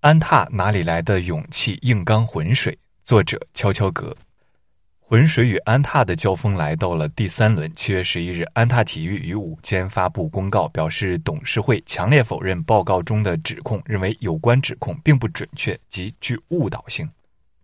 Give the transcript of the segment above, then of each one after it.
安踏哪里来的勇气硬刚浑水？作者：悄悄格。浑水与安踏的交锋来到了第三轮。七月十一日，安踏体育于午间发布公告，表示董事会强烈否认报告中的指控，认为有关指控并不准确及具误导性。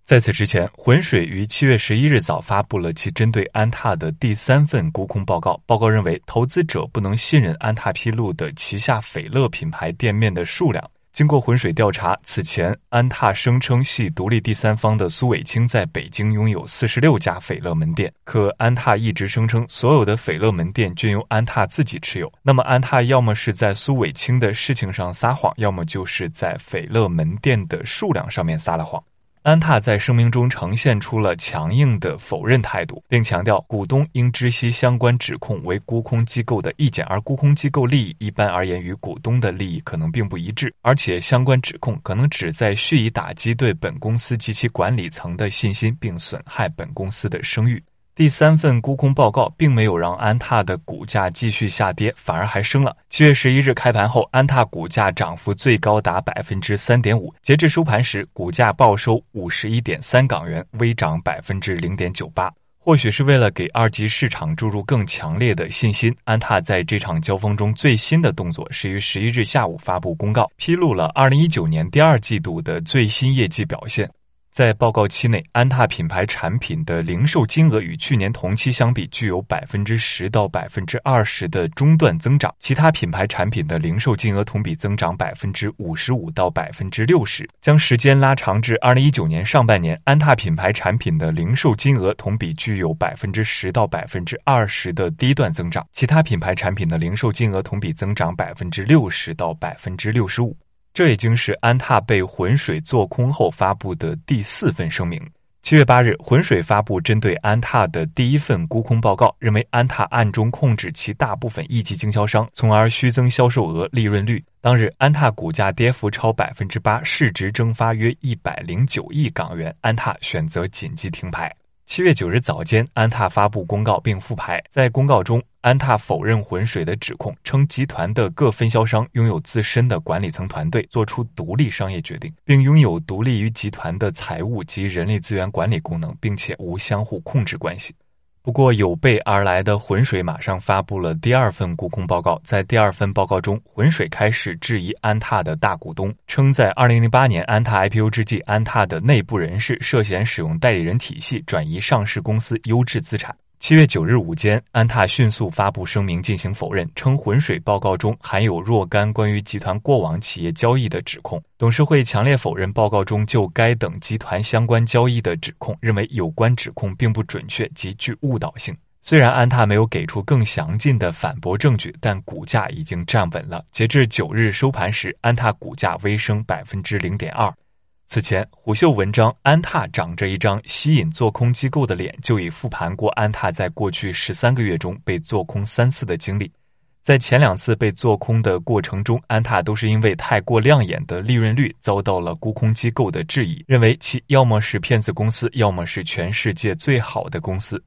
在此之前，浑水于七月十一日早发布了其针对安踏的第三份沽空报告。报告认为，投资者不能信任安踏披露的旗下斐乐品牌店面的数量。经过浑水调查，此前安踏声称系独立第三方的苏伟清在北京拥有四十六家斐乐门店，可安踏一直声称所有的斐乐门店均由安踏自己持有。那么，安踏要么是在苏伟清的事情上撒谎，要么就是在斐乐门店的数量上面撒了谎。安踏在声明中呈现出了强硬的否认态度，并强调股东应知悉相关指控为沽空机构的意见，而沽空机构利益一般而言与股东的利益可能并不一致，而且相关指控可能旨在蓄意打击对本公司及其管理层的信心，并损害本公司的声誉。第三份沽空报告并没有让安踏的股价继续下跌，反而还升了。七月十一日开盘后，安踏股价涨幅最高达百分之三点五，截至收盘时，股价报收五十一点三港元，微涨百分之零点九八。或许是为了给二级市场注入更强烈的信心，安踏在这场交锋中最新的动作是于十一日下午发布公告，披露了二零一九年第二季度的最新业绩表现。在报告期内，安踏品牌产品的零售金额与去年同期相比，具有百分之十到百分之二十的中段增长；其他品牌产品的零售金额同比增长百分之五十五到百分之六十。将时间拉长至二零一九年上半年，安踏品牌产品的零售金额同比具有百分之十到百分之二十的低段增长；其他品牌产品的零售金额同比增长百分之六十到百分之六十五。这已经是安踏被浑水做空后发布的第四份声明。七月八日，浑水发布针对安踏的第一份沽空报告，认为安踏暗中控制其大部分一级经销商，从而虚增销售额、利润率。当日，安踏股价跌幅超百分之八，市值蒸发约一百零九亿港元，安踏选择紧急停牌。七月九日早间，安踏发布公告并复牌。在公告中，安踏否认浑水的指控，称集团的各分销商拥有自身的管理层团队，做出独立商业决定，并拥有独立于集团的财务及人力资源管理功能，并且无相互控制关系。不过，有备而来的浑水马上发布了第二份沽空报告。在第二份报告中，浑水开始质疑安踏的大股东，称在2008年安踏 IPO 之际，安踏的内部人士涉嫌使用代理人体系转移上市公司优质资产。七月九日午间，安踏迅速发布声明进行否认，称浑水报告中含有若干关于集团过往企业交易的指控。董事会强烈否认报告中就该等集团相关交易的指控，认为有关指控并不准确及具误导性。虽然安踏没有给出更详尽的反驳证据，但股价已经站稳了。截至九日收盘时，安踏股价微升百分之零点二。此前，虎嗅文章《安踏长着一张吸引做空机构的脸》就已复盘过安踏在过去十三个月中被做空三次的经历。在前两次被做空的过程中，安踏都是因为太过亮眼的利润率遭到了沽空机构的质疑，认为其要么是骗子公司，要么是全世界最好的公司。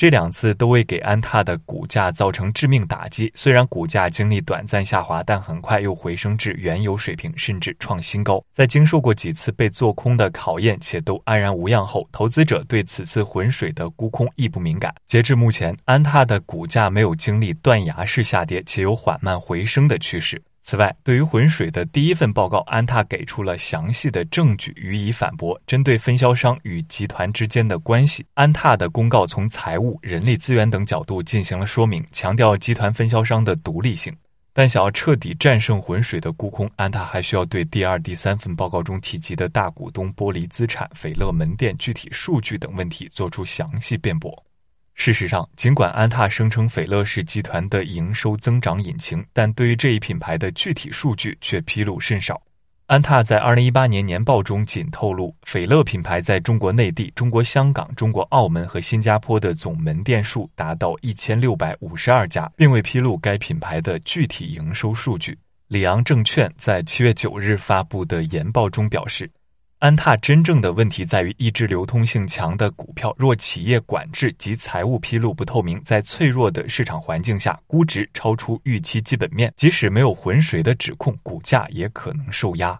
这两次都未给安踏的股价造成致命打击，虽然股价经历短暂下滑，但很快又回升至原有水平，甚至创新高。在经受过几次被做空的考验且都安然无恙后，投资者对此次浑水的沽空亦不敏感。截至目前，安踏的股价没有经历断崖式下跌，且有缓慢回升的趋势。此外，对于浑水的第一份报告，安踏给出了详细的证据予以反驳。针对分销商与集团之间的关系，安踏的公告从财务、人力资源等角度进行了说明，强调集团分销商的独立性。但想要彻底战胜浑水的沽空，安踏还需要对第二、第三份报告中提及的大股东剥离资产、斐乐门店具体数据等问题做出详细辩驳。事实上，尽管安踏声称斐乐是集团的营收增长引擎，但对于这一品牌的具体数据却披露甚少。安踏在二零一八年年报中仅透露，斐乐品牌在中国内地、中国香港、中国澳门和新加坡的总门店数达到一千六百五十二家，并未披露该品牌的具体营收数据。里昂证券在七月九日发布的研报中表示。安踏真正的问题在于，一只流通性强的股票，若企业管制及财务披露不透明，在脆弱的市场环境下，估值超出预期基本面，即使没有浑水的指控，股价也可能受压。